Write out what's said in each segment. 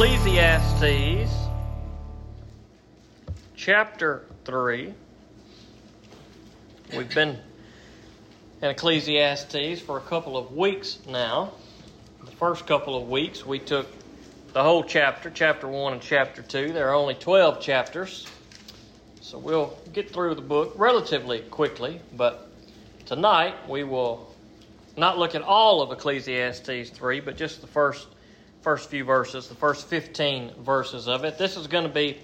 Ecclesiastes chapter 3. We've been in Ecclesiastes for a couple of weeks now. The first couple of weeks we took the whole chapter, chapter 1 and chapter 2. There are only 12 chapters. So we'll get through the book relatively quickly, but tonight we will not look at all of Ecclesiastes 3, but just the first first few verses, the first 15 verses of it. This is going to be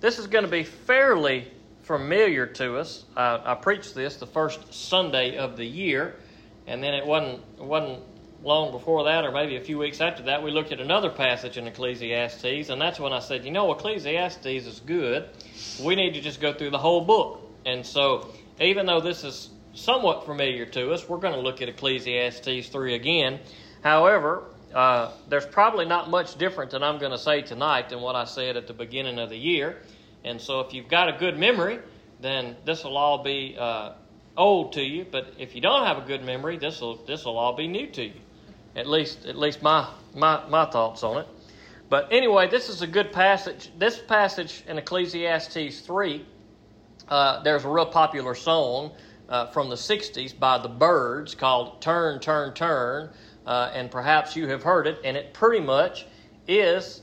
this is going to be fairly familiar to us. I, I preached this the first Sunday of the year, and then it wasn't it wasn't long before that, or maybe a few weeks after that, we looked at another passage in Ecclesiastes, and that's when I said, you know, Ecclesiastes is good. We need to just go through the whole book. And so, even though this is somewhat familiar to us, we're going to look at Ecclesiastes 3 again. However, uh, there's probably not much different than I'm going to say tonight than what I said at the beginning of the year. And so, if you've got a good memory, then this will all be uh, old to you. But if you don't have a good memory, this will this will all be new to you. At least, at least my my my thoughts on it. But anyway, this is a good passage. This passage in Ecclesiastes three. Uh, there's a real popular song uh, from the '60s by the Byrds called "Turn, Turn, Turn." Uh, and perhaps you have heard it, and it pretty much is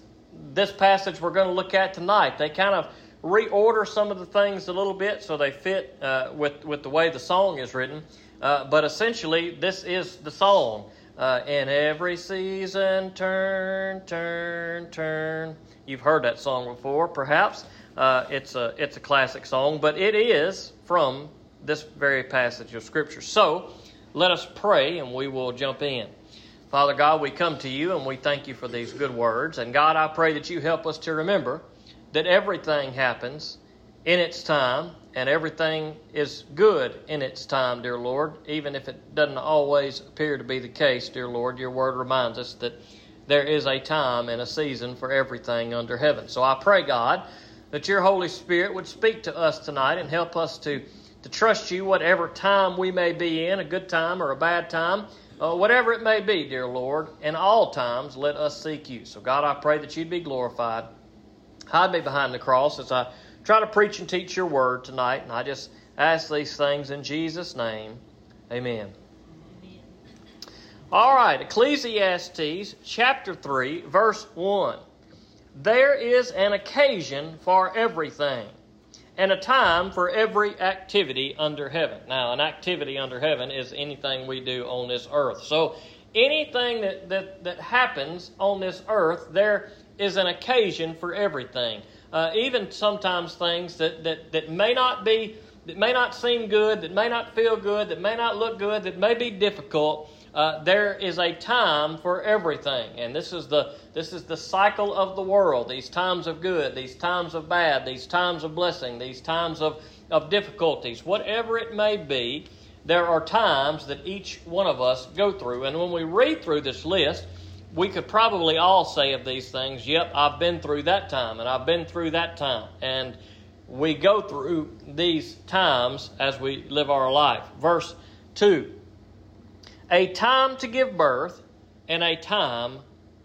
this passage we're going to look at tonight. They kind of reorder some of the things a little bit so they fit uh, with, with the way the song is written. Uh, but essentially, this is the song. Uh, in every season, turn, turn, turn. You've heard that song before, perhaps. Uh, it's, a, it's a classic song, but it is from this very passage of Scripture. So, let us pray and we will jump in. Father God, we come to you and we thank you for these good words. And God, I pray that you help us to remember that everything happens in its time and everything is good in its time, dear Lord, even if it doesn't always appear to be the case, dear Lord. Your word reminds us that there is a time and a season for everything under heaven. So I pray, God, that your Holy Spirit would speak to us tonight and help us to, to trust you whatever time we may be in, a good time or a bad time uh, whatever it may be, dear Lord, in all times let us seek you. So, God, I pray that you'd be glorified. Hide me behind the cross as I try to preach and teach your word tonight. And I just ask these things in Jesus' name. Amen. Amen. All right, Ecclesiastes chapter 3, verse 1. There is an occasion for everything and a time for every activity under heaven. Now, an activity under heaven is anything we do on this earth. So, anything that, that, that happens on this earth, there is an occasion for everything. Uh, even sometimes things that, that, that may not be, that may not seem good, that may not feel good, that may not look good, that may be difficult. Uh, there is a time for everything, and this is the this is the cycle of the world. These times of good, these times of bad, these times of blessing, these times of of difficulties, whatever it may be. There are times that each one of us go through, and when we read through this list, we could probably all say of these things, "Yep, I've been through that time, and I've been through that time," and we go through these times as we live our life. Verse two a time to give birth and a time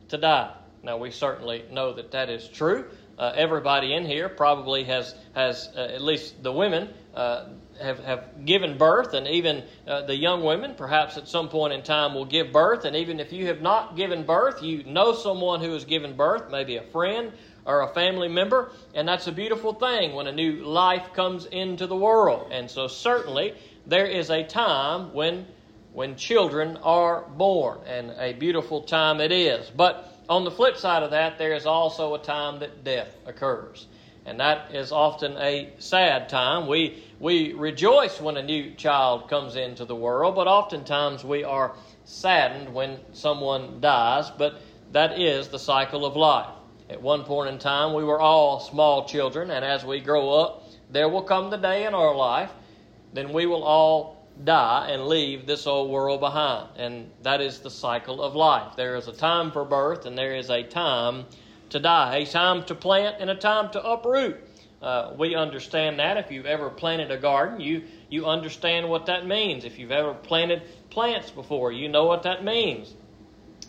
to die. Now, we certainly know that that is true. Uh, everybody in here probably has, has uh, at least the women, uh, have, have given birth, and even uh, the young women, perhaps at some point in time, will give birth. And even if you have not given birth, you know someone who has given birth, maybe a friend or a family member, and that's a beautiful thing when a new life comes into the world. And so, certainly, there is a time when when children are born, and a beautiful time it is. But on the flip side of that, there is also a time that death occurs. And that is often a sad time. We, we rejoice when a new child comes into the world, but oftentimes we are saddened when someone dies. But that is the cycle of life. At one point in time, we were all small children, and as we grow up, there will come the day in our life, then we will all die and leave this old world behind. And that is the cycle of life. There is a time for birth and there is a time to die, a time to plant and a time to uproot. Uh, we understand that. If you've ever planted a garden, you, you understand what that means. If you've ever planted plants before, you know what that means.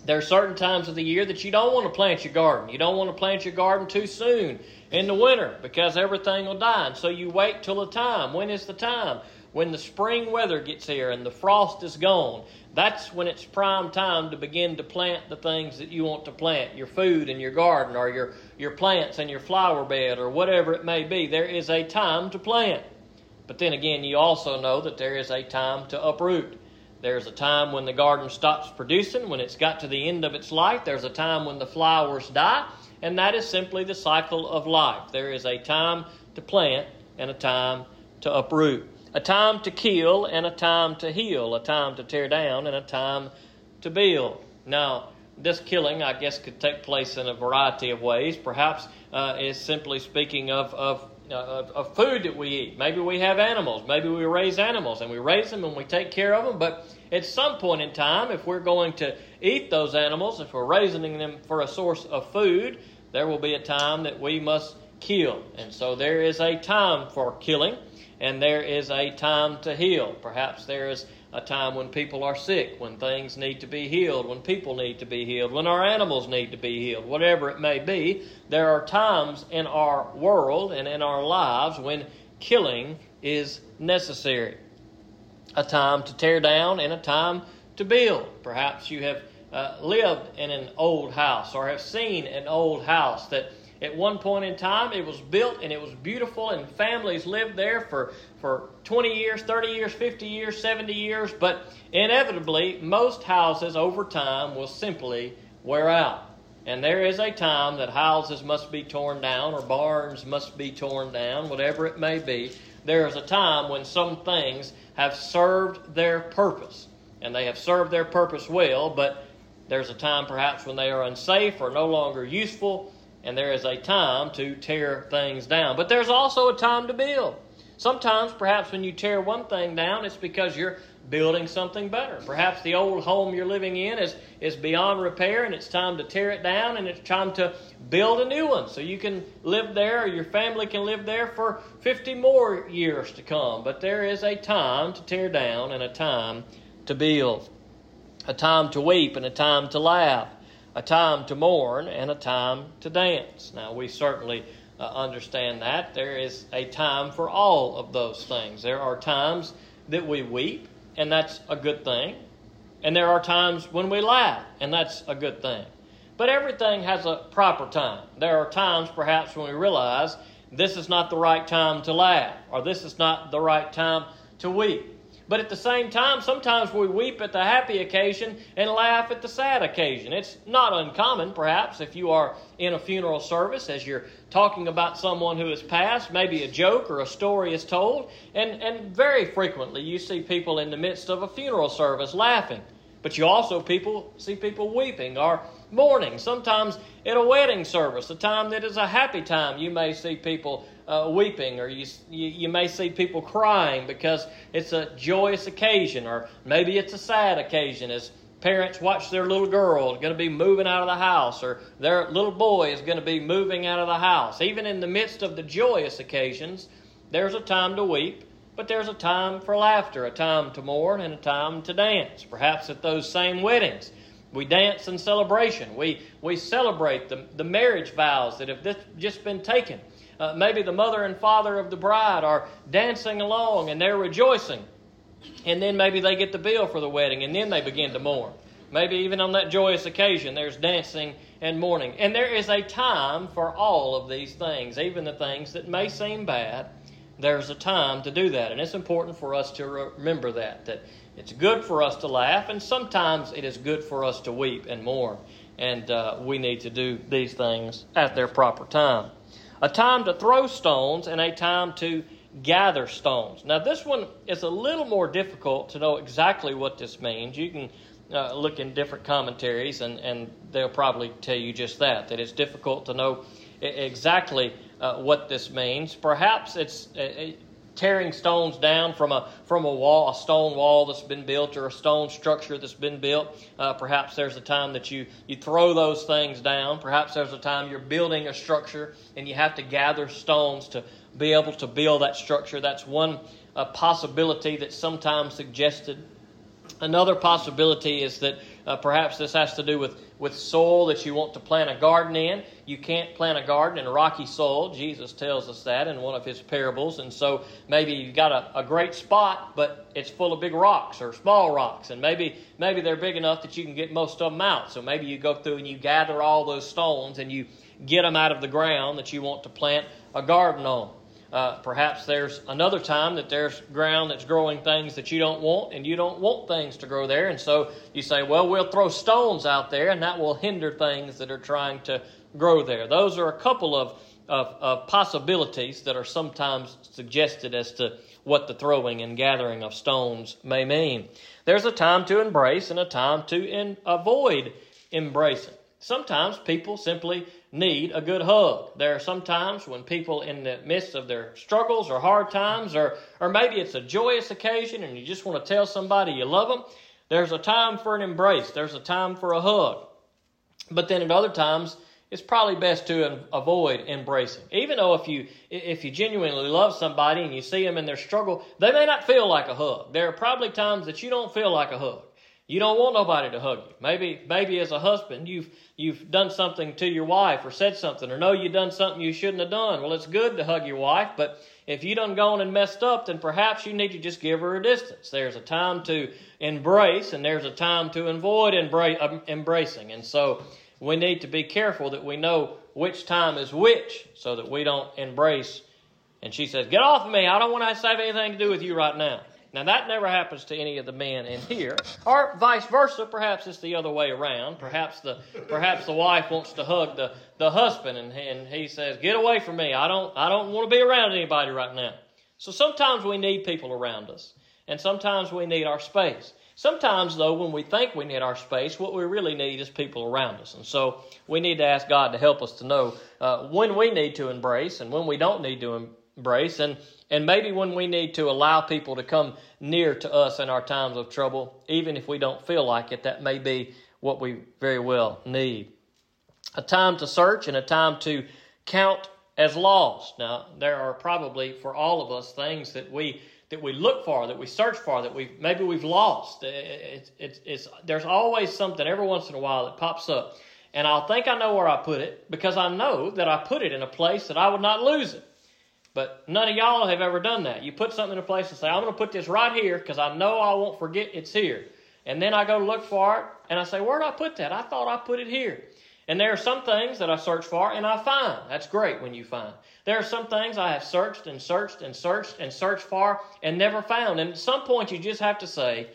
There are certain times of the year that you don't want to plant your garden. You don't want to plant your garden too soon in the winter because everything will die. And so you wait till the time. When is the time? When the spring weather gets here and the frost is gone. That's when it's prime time to begin to plant the things that you want to plant, your food in your garden or your, your plants in your flower bed or whatever it may be. There is a time to plant. But then again, you also know that there is a time to uproot. There's a time when the garden stops producing, when it's got to the end of its life. There's a time when the flowers die, and that is simply the cycle of life. There is a time to plant and a time to uproot, a time to kill and a time to heal, a time to tear down and a time to build. Now, this killing, I guess, could take place in a variety of ways. Perhaps uh, is simply speaking of, of of, of, food that we eat. Maybe we have animals. Maybe we raise animals and we raise them and we take care of them. But at some point in time, if we're going to eat those animals, if we're raising them for a source of food, there will be a time that we must kill. And so there is a time for killing and there is a time to heal. Perhaps there is a time when people are sick, when things need to be healed, when people need to be healed, when our animals need to be healed, whatever it may be. There are times in our world and in our lives when killing is necessary. A time to tear down and a time to build. Perhaps you have uh, lived in an old house or have seen an old house that at one point in time, it was built and it was beautiful, and families lived there for, for 20 years, 30 years, 50 years, 70 years. But inevitably, most houses over time will simply wear out. And there is a time that houses must be torn down or barns must be torn down, whatever it may be. There is a time when some things have served their purpose, and they have served their purpose well, but there's a time perhaps when they are unsafe or no longer useful and there is a time to tear things down. But there's also a time to build. Sometimes, perhaps, when you tear one thing down, it's because you're building something better. Perhaps the old home you're living in is, is beyond repair and it's time to tear it down and it's time to build a new one so you can live there or your family can live there for 50 more years to come. But there is a time to tear down and a time to build, a time to weep and a time to laugh a time to mourn and a time to dance. Now, we certainly uh, understand that. There is a time for all of those things. There are times that we weep, and that's a good thing. And there are times when we laugh, and that's a good thing. But everything has a proper time. There are times, perhaps, when we realize this is not the right time to laugh, or this is not the right time to weep. But at the same time, sometimes we weep at the happy occasion and laugh at the sad occasion. It's not uncommon, perhaps, if you are in a funeral service as you're talking about someone who has passed, maybe a joke or a story is told, and, and very frequently you see people in the midst of a funeral service laughing. But you also people see people weeping or mourning. Sometimes at a wedding service, a time that is a happy time, you may see people uh, weeping, or you, you, you may see people crying because it's a joyous occasion, or maybe it's a sad occasion as parents watch their little girl going to be moving out of the house, or their little boy is going to be moving out of the house. Even in the midst of the joyous occasions, there's a time to weep, but there's a time for laughter, a time to mourn, and a time to dance. Perhaps at those same weddings. We dance in celebration. We, we celebrate the, the marriage vows that have just been taken. Uh, maybe the mother and father of the bride are dancing along and they're rejoicing. And then maybe they get the bill for the wedding and then they begin to mourn. Maybe even on that joyous occasion, there's dancing and mourning. And there is a time for all of these things, even the things that may seem bad. There's a time to do that. And it's important for us to remember that, that it's good for us to laugh, and sometimes it is good for us to weep and mourn. And uh, we need to do these things at their proper time a time to throw stones and a time to gather stones. Now, this one is a little more difficult to know exactly what this means. You can uh, look in different commentaries, and, and they'll probably tell you just that, that it's difficult to know exactly uh, what this means. Perhaps it's uh, tearing stones down from a from a wall, a stone wall that's been built, or a stone structure that's been built. Uh, perhaps there's a time that you you throw those things down. Perhaps there's a time you're building a structure and you have to gather stones to be able to build that structure. That's one uh, possibility that's sometimes suggested. Another possibility is that Uh, perhaps this has to do with, with soil that you want to plant a garden in. You can't plant a garden in rocky soil. Jesus tells us that in one of his parables. And so maybe you've got a, a great spot, but it's full of big rocks or small rocks. And maybe, maybe they're big enough that you can get most of them out. So maybe you go through and you gather all those stones and you get them out of the ground that you want to plant a garden on. Uh, perhaps there's another time that there's ground that's growing things that you don't want, and you don't want things to grow there. And so you say, well, we'll throw stones out there, and that will hinder things that are trying to grow there. Those are a couple of, of, of possibilities that are sometimes suggested as to what the throwing and gathering of stones may mean. There's a time to embrace and a time to in, avoid embracing. Sometimes people simply need a good hug. There are some times when people in the midst of their struggles or hard times, or, or maybe it's a joyous occasion and you just want to tell somebody you love them, there's a time for an embrace. There's a time for a hug. But then at other times, it's probably best to avoid embracing. Even though if you if you genuinely love somebody and you see them in their struggle, they may not feel like a hug. There are probably times that you don't feel like a hug. You don't want nobody to hug you. Maybe, maybe as a husband, you've you've done something to your wife or said something, or know you've done something you shouldn't have done. Well, it's good to hug your wife, but if you done gone and messed up, then perhaps you need to just give her a distance. There's a time to embrace, and there's a time to avoid embra- uh, embracing. And so we need to be careful that we know which time is which, so that we don't embrace. And she says, "Get off of me! I don't want to have anything to do with you right now." Now, that never happens to any of the men in here, or vice versa. Perhaps it's the other way around. Perhaps the perhaps the wife wants to hug the, the husband, and, and he says, "Get away from me! I don't I don't want to be around anybody right now." So sometimes we need people around us, and sometimes we need our space. Sometimes, though, when we think we need our space, what we really need is people around us. And so we need to ask God to help us to know uh, when we need to embrace and when we don't need to embrace. And and maybe when we need to allow people to come near to us in our times of trouble, even if we don't feel like it, that may be what we very well need. A time to search and a time to count as lost. Now, there are probably for all of us things that we that we look for, that we search for, that we maybe we've lost. It's, it's, it's, there's always something every once in a while that pops up, and I'll think I know where I put it because I know that I put it in a place that I would not lose it. But none of y'all have ever done that. You put something in a place and say, I'm going to put this right here because I know I won't forget it's here. And then I go look for it and I say, Where did I put that? I thought I put it here. And there are some things that I search for and I find. That's great when you find. There are some things I have searched and searched and searched and searched for and never found. And at some point, you just have to say,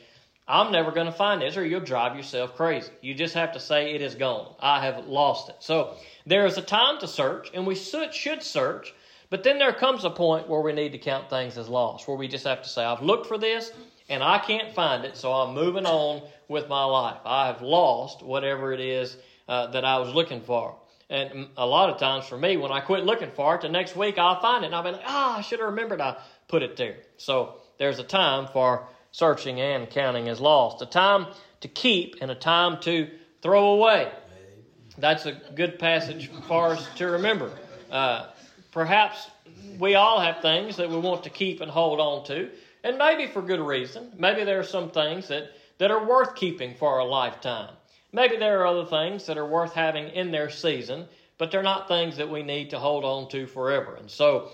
I'm never going to find this, or you'll drive yourself crazy. You just have to say, It is gone. I have lost it. So there is a time to search, and we should search but then there comes a point where we need to count things as lost, where we just have to say, I've looked for this and I can't find it, so I'm moving on with my life. I have lost whatever it is uh, that I was looking for. And a lot of times for me, when I quit looking for it, the next week I'll find it and I'll be like, ah, oh, I should have remembered I put it there. So there's a time for searching and counting as lost, a time to keep and a time to throw away. That's a good passage for us to remember. Uh, Perhaps we all have things that we want to keep and hold on to, and maybe for good reason. Maybe there are some things that, that are worth keeping for a lifetime. Maybe there are other things that are worth having in their season, but they're not things that we need to hold on to forever. And so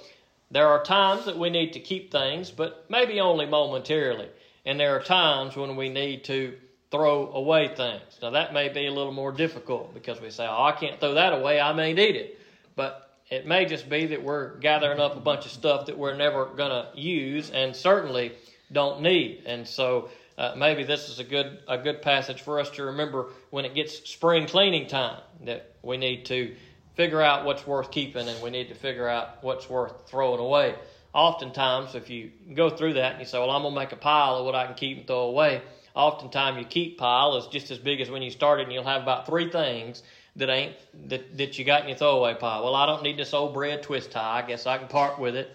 there are times that we need to keep things, but maybe only momentarily. And there are times when we need to throw away things. Now, that may be a little more difficult because we say, oh, I can't throw that away, I may need it. But it may just be that we're gathering up a bunch of stuff that we're never going to use and certainly don't need. And so uh, maybe this is a good a good passage for us to remember when it gets spring cleaning time that we need to figure out what's worth keeping and we need to figure out what's worth throwing away. Oftentimes, if you go through that and you say, "Well, I'm going to make a pile of what I can keep and throw away," oftentimes your keep pile is just as big as when you started, and you'll have about three things that ain't that, that you got in your throwaway pile. Well, I don't need this old bread twist tie. I guess I can part with it.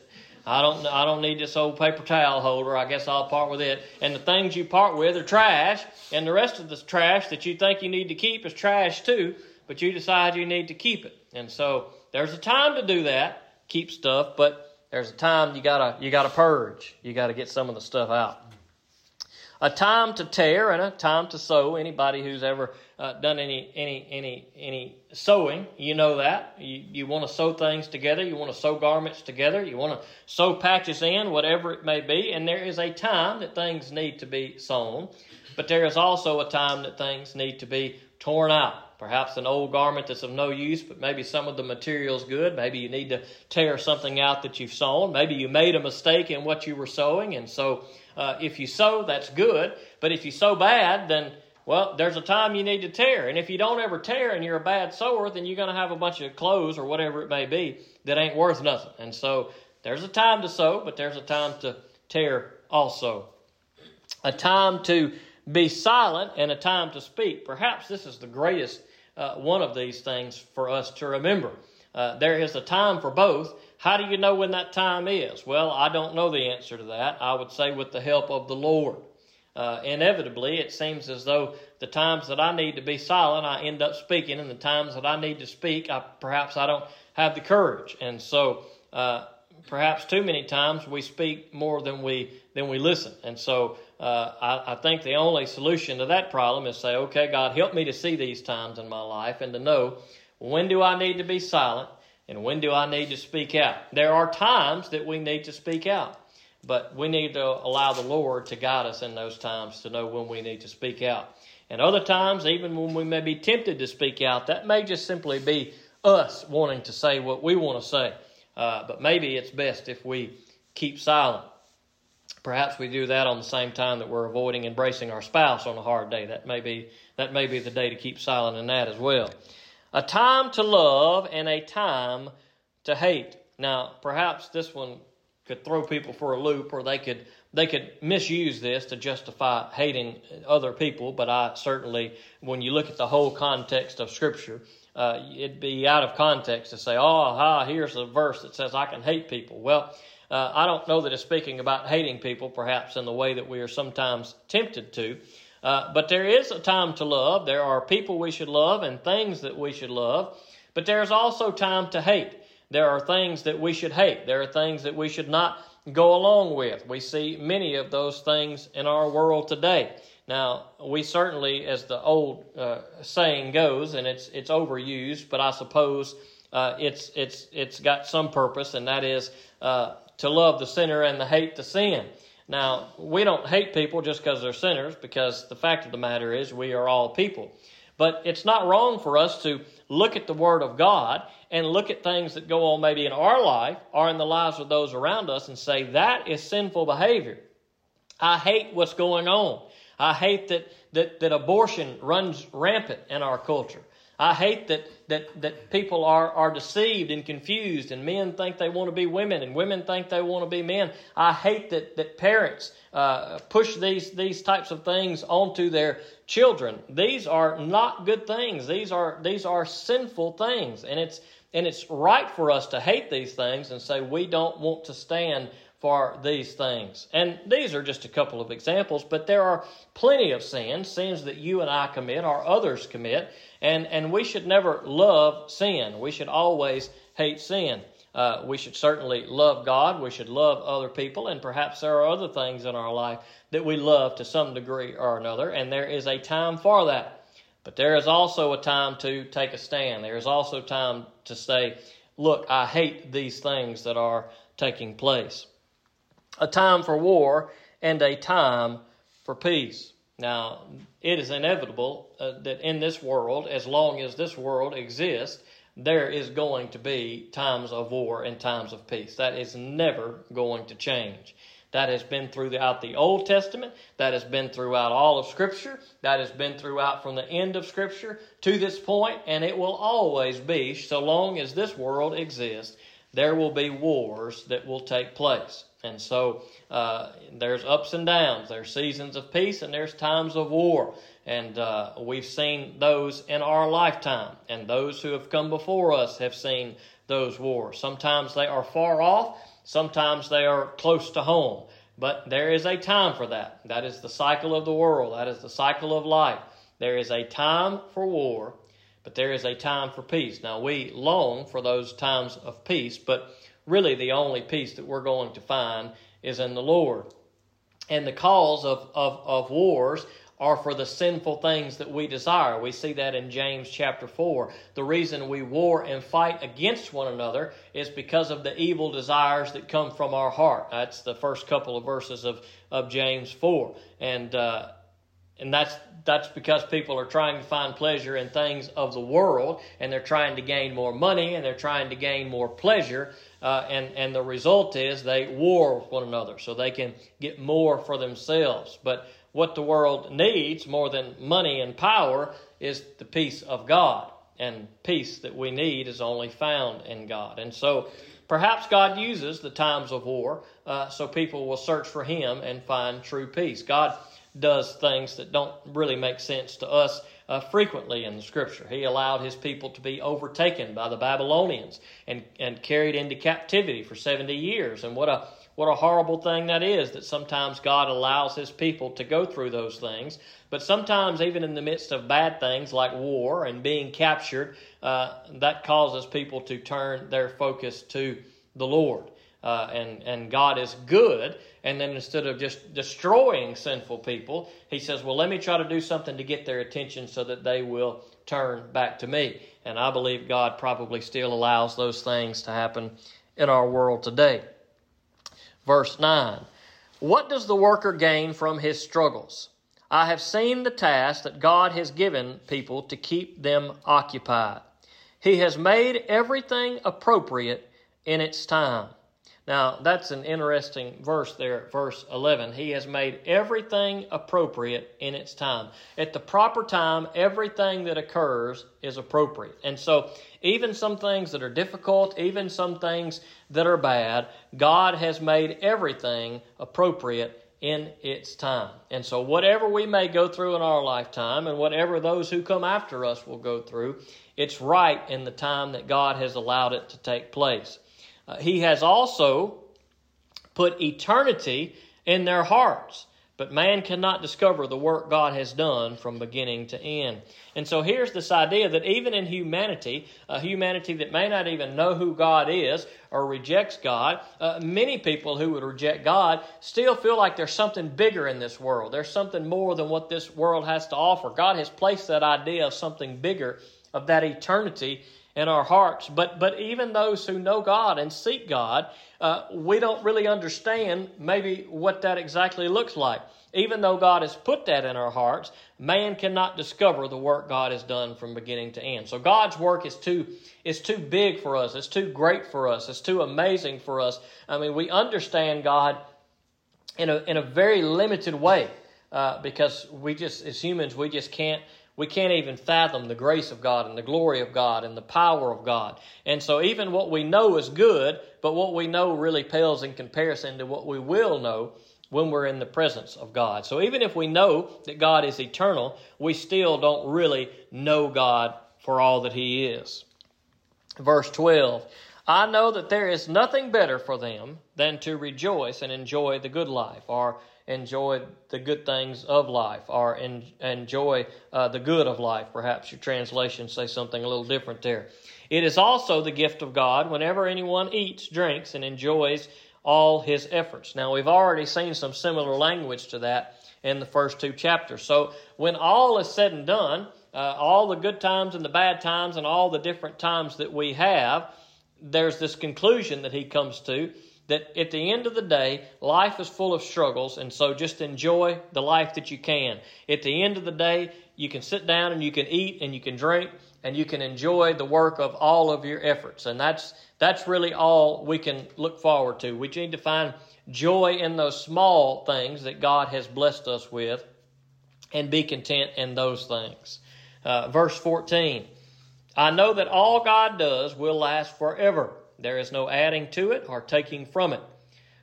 I don't I don't need this old paper towel holder. I guess I'll part with it. And the things you part with are trash, and the rest of the trash that you think you need to keep is trash too, but you decide you need to keep it. And so there's a time to do that, keep stuff, but there's a time you gotta you gotta purge. You gotta get some of the stuff out. A time to tear and a time to sow. Anybody who's ever uh, done any any any any sewing, you know that you you want to sew things together. You want to sew garments together. You want to sew patches in, whatever it may be. And there is a time that things need to be sewn, but there is also a time that things need to be torn out. Perhaps an old garment that's of no use, but maybe some of the material's good. Maybe you need to tear something out that you've sewn. Maybe you made a mistake in what you were sewing, and so uh, if you sow, that's good. But if you sow bad, then, well, there's a time you need to tear. And if you don't ever tear and you're a bad sower, then you're going to have a bunch of clothes or whatever it may be that ain't worth nothing. And so there's a time to sow, but there's a time to tear also. A time to be silent and a time to speak. Perhaps this is the greatest uh, one of these things for us to remember. Uh, there is a time for both. How do you know when that time is? Well, I don't know the answer to that. I would say with the help of the Lord. Uh, inevitably, it seems as though the times that I need to be silent, I end up speaking, and the times that I need to speak, I, perhaps I don't have the courage. And so, uh, perhaps too many times we speak more than we than we listen. And so, uh, I, I think the only solution to that problem is say, okay, God, help me to see these times in my life and to know when do I need to be silent and when do I need to speak out? There are times that we need to speak out, but we need to allow the Lord to guide us in those times to know when we need to speak out. And other times, even when we may be tempted to speak out, that may just simply be us wanting to say what we want to say. Uh, but maybe it's best if we keep silent. Perhaps we do that on the same time that we're avoiding embracing our spouse on a hard day. That may be that may be the day to keep silent in that as well a time to love and a time to hate. Now, perhaps this one could throw people for a loop, or they could they could misuse this to justify hating other people. But I certainly, when you look at the whole context of Scripture, uh, it'd be out of context to say, "Oh, ha, here's a verse that says I can hate people." Well. Uh, I don't know that it's speaking about hating people, perhaps in the way that we are sometimes tempted to. Uh, but there is a time to love. There are people we should love and things that we should love. But there's also time to hate. There are things that we should hate. There are things that we should not go along with. We see many of those things in our world today. Now, we certainly, as the old uh, saying goes, and it's it's overused, but I suppose uh, it's it's it's got some purpose, and that is uh, to love the sinner and to hate the sin. Now, we don't hate people just because they're sinners, because the fact of the matter is we are all people. But it's not wrong for us to look at the Word of God and look at things that go on maybe in our life or in the lives of those around us and say, that is sinful behavior. I hate what's going on. I hate that, that, that abortion runs rampant in our culture. I hate that, that, that people are, are deceived and confused, and men think they want to be women, and women think they want to be men. I hate that, that parents uh, push these, these types of things onto their children. These are not good things. These are, these are sinful things. And it's, and it's right for us to hate these things and say we don't want to stand for these things. And these are just a couple of examples, but there are plenty of sins, sins that you and I commit or others commit, and, and we should never love sin. We should always hate sin. Uh, we should certainly love God. We should love other people, and perhaps there are other things in our life that we love to some degree or another, and there is a time for that. But there is also a time to take a stand. There is also time to say, Look, I hate these things that are taking place a time for war and a time for peace. Now, it is inevitable uh, that in this world, as long as this world exists, there is going to be times of war and times of peace. That is never going to change. That has been throughout the Old Testament. That has been throughout all of Scripture. That has been throughout from the end of Scripture to this point, and it will always be, so long as this world exists, there will be wars that will take place. And so uh, there's ups and downs. There's seasons of peace and there's times of war. And uh, we've seen those in our lifetime. And those who have come before us have seen those wars. Sometimes they are far off, sometimes they are close to home. But there is a time for that. That is the cycle of the world, that is the cycle of life. There is a time for war, but there is a time for peace. Now, we long for those times of peace, but really the only peace that we're going to find is in the Lord. And the cause of, of, of wars are for the sinful things that we desire. We see that in James chapter 4. The reason we war and fight against one another is because of the evil desires that come from our heart. That's the first couple of verses of, of James 4. And, uh, and that's, that's because people are trying to find pleasure in things of the world, and they're trying to gain more money, and they're trying to gain more pleasure. Uh, and, and the result is they war with one another so they can get more for themselves. But what the world needs more than money and power is the peace of God. And peace that we need is only found in God. And so perhaps God uses the times of war uh, so people will search for Him and find true peace. God does things that don't really make sense to us uh, frequently in the scripture. He allowed his people to be overtaken by the Babylonians and, and carried into captivity for 70 years. And what a what a horrible thing that is that sometimes God allows his people to go through those things. But sometimes, even in the midst of bad things like war and being captured, uh, that causes people to turn their focus to the Lord. Uh, and, and God is good. And then instead of just destroying sinful people, He says, Well, let me try to do something to get their attention so that they will turn back to me. And I believe God probably still allows those things to happen in our world today. Verse 9 What does the worker gain from his struggles? I have seen the task that God has given people to keep them occupied. He has made everything appropriate in its time. Now, that's an interesting verse there verse 11. He has made everything appropriate in its time. At the proper time, everything that occurs is appropriate. And so, even some things that are difficult, even some things that are bad, God has made everything appropriate in its time. And so, whatever we may go through in our lifetime and whatever those who come after us will go through, it's right in the time that God has allowed it to take place. Uh, he has also put eternity in their hearts. But man cannot discover the work God has done from beginning to end. And so here's this idea that even in humanity, a humanity that may not even know who God is or rejects God, uh, many people who would reject God still feel like there's something bigger in this world. There's something more than what this world has to offer. God has placed that idea of something bigger, of that eternity in our hearts. But but even those who know God and seek God, uh, we don't really understand maybe what that exactly looks like. Even though God has put that in our hearts, man cannot discover the work God has done from beginning to end. So God's work is too is too big for us. It's too great for us. It's too amazing for us. I mean, we understand God in a in a very limited way uh, because we just as humans we just can't we can't even fathom the grace of God and the glory of God and the power of God. And so, even what we know is good, but what we know really pales in comparison to what we will know when we're in the presence of God. So, even if we know that God is eternal, we still don't really know God for all that He is. Verse 12 I know that there is nothing better for them than to rejoice and enjoy the good life, or enjoy the good things of life or en- enjoy uh, the good of life. Perhaps your translations say something a little different there. It is also the gift of God whenever anyone eats, drinks, and enjoys all his efforts. Now, we've already seen some similar language to that in the first two chapters. So, when all is said and done, uh, all the good times and the bad times and all the different times that we have, there's this conclusion that he comes to that at the end of the day, life is full of struggles, and so just enjoy the life that you can. At the end of the day, you can sit down and you can eat and you can drink and you can enjoy the work of all of your efforts. And that's that's really all we can look forward to. We need to find joy in those small things that God has blessed us with and be content in those things. Uh, verse 14 I know that all God does will last forever. There is no adding to it or taking from it.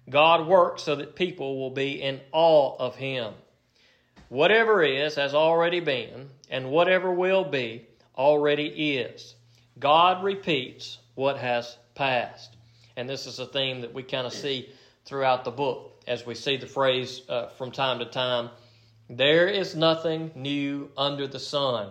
God works so that people will be in awe of Him. Whatever is has already been, and whatever will be already is. God repeats what has passed. And this is a theme that we kind of see throughout the book as we see the phrase uh, from time to time there is nothing new under the sun.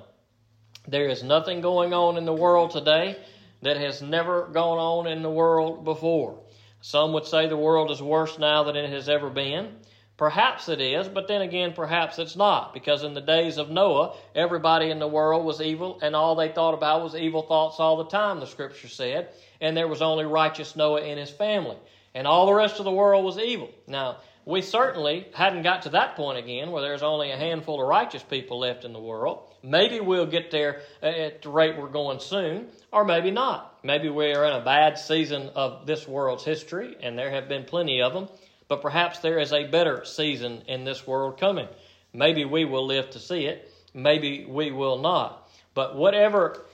There is nothing going on in the world today that has never gone on in the world before. Some would say the world is worse now than it has ever been, Perhaps it is, but then again, perhaps it's not, because in the days of Noah, everybody in the world was evil, and all they thought about was evil thoughts all the time, the scripture said, and there was only righteous Noah and his family, and all the rest of the world was evil. Now, we certainly hadn't got to that point again where there's only a handful of righteous people left in the world. Maybe we'll get there at the rate we're going soon, or maybe not. Maybe we're in a bad season of this world's history, and there have been plenty of them, but perhaps there is a better season in this world coming. Maybe we will live to see it, maybe we will not. But whatever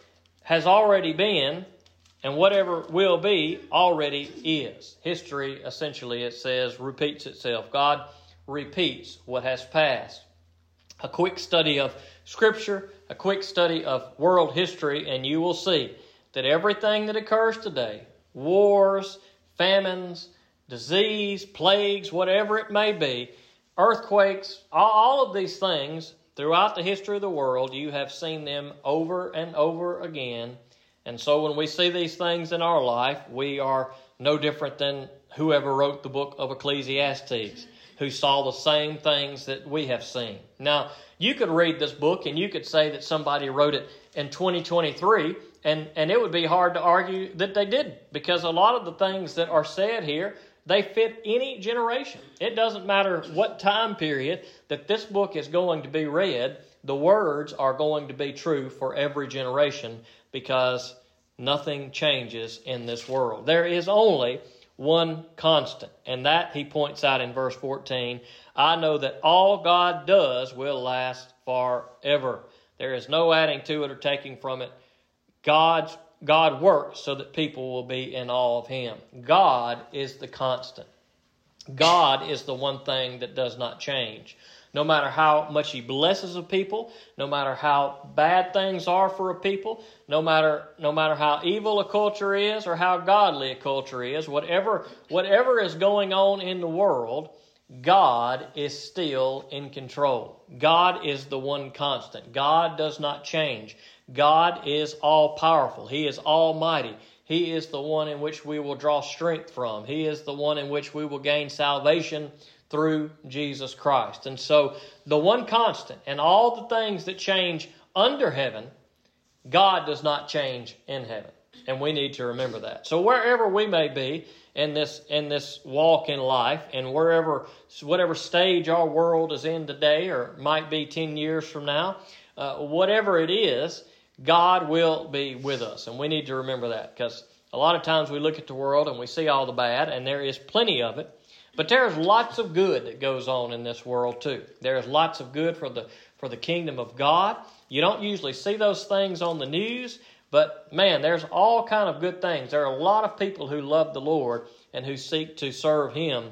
has already been and whatever will be already is. History, essentially, it says, repeats itself. God repeats what has passed. A quick study of Scripture, a quick study of world history, and you will see that everything that occurs today wars, famines, disease, plagues, whatever it may be, earthquakes, all of these things throughout the history of the world, you have seen them over and over again. And so when we see these things in our life, we are no different than whoever wrote the book of Ecclesiastes, who saw the same things that we have seen. Now, you could read this book and you could say that somebody wrote it in 2023, and, and it would be hard to argue that they didn't, because a lot of the things that are said here, they fit any generation. It doesn't matter what time period that this book is going to be read, the words are going to be true for every generation because nothing changes in this world. There is only one constant, and that he points out in verse 14 I know that all God does will last forever. There is no adding to it or taking from it. God's God works so that people will be in awe of him. God is the constant. God is the one thing that does not change. No matter how much He blesses a people, no matter how bad things are for a people, no matter no matter how evil a culture is or how godly a culture is, whatever whatever is going on in the world, God is still in control. God is the one constant. God does not change. God is all powerful. He is almighty. He is the one in which we will draw strength from. He is the one in which we will gain salvation through Jesus Christ. And so, the one constant and all the things that change under heaven, God does not change in heaven. And we need to remember that. So, wherever we may be in this, in this walk in life, and wherever, whatever stage our world is in today, or might be 10 years from now, uh, whatever it is, God will be with us. And we need to remember that because a lot of times we look at the world and we see all the bad, and there is plenty of it. But there's lots of good that goes on in this world too. There's lots of good for the for the kingdom of God. You don't usually see those things on the news, but man, there's all kind of good things. There are a lot of people who love the Lord and who seek to serve him.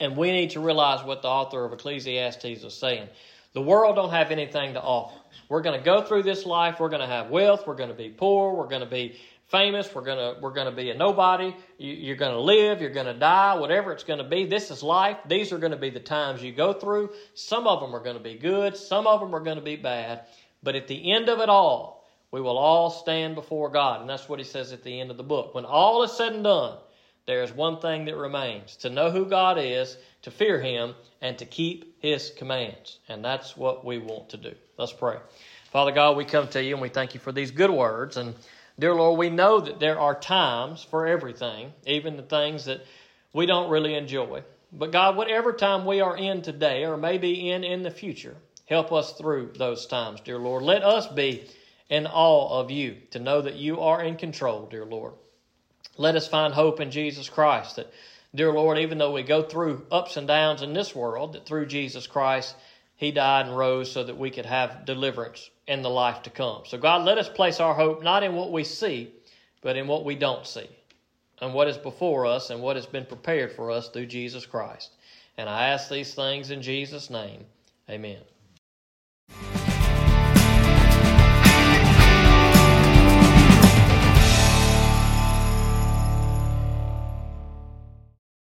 And we need to realize what the author of Ecclesiastes is saying. The world don't have anything to offer. We're going to go through this life. We're going to have wealth. We're going to be poor. We're going to be famous. We're gonna we're gonna be a nobody. You, are gonna live. You're gonna die. Whatever it's gonna be. This is life. These are gonna be the times you go through. Some of them are gonna be good. Some of them are gonna be bad. But at the end of it all, we will all stand before God, and that's what He says at the end of the book. When all is said and done, there is one thing that remains: to know who God is, to fear Him, and to keep His commands. And that's what we want to do. Let's pray. Father God, we come to you and we thank you for these good words and. Dear Lord, we know that there are times for everything, even the things that we don't really enjoy. But God, whatever time we are in today or maybe in in the future, help us through those times, dear Lord. Let us be in awe of you to know that you are in control, dear Lord. Let us find hope in Jesus Christ that, dear Lord, even though we go through ups and downs in this world, that through Jesus Christ, he died and rose so that we could have deliverance in the life to come. So, God, let us place our hope not in what we see, but in what we don't see, and what is before us and what has been prepared for us through Jesus Christ. And I ask these things in Jesus' name. Amen.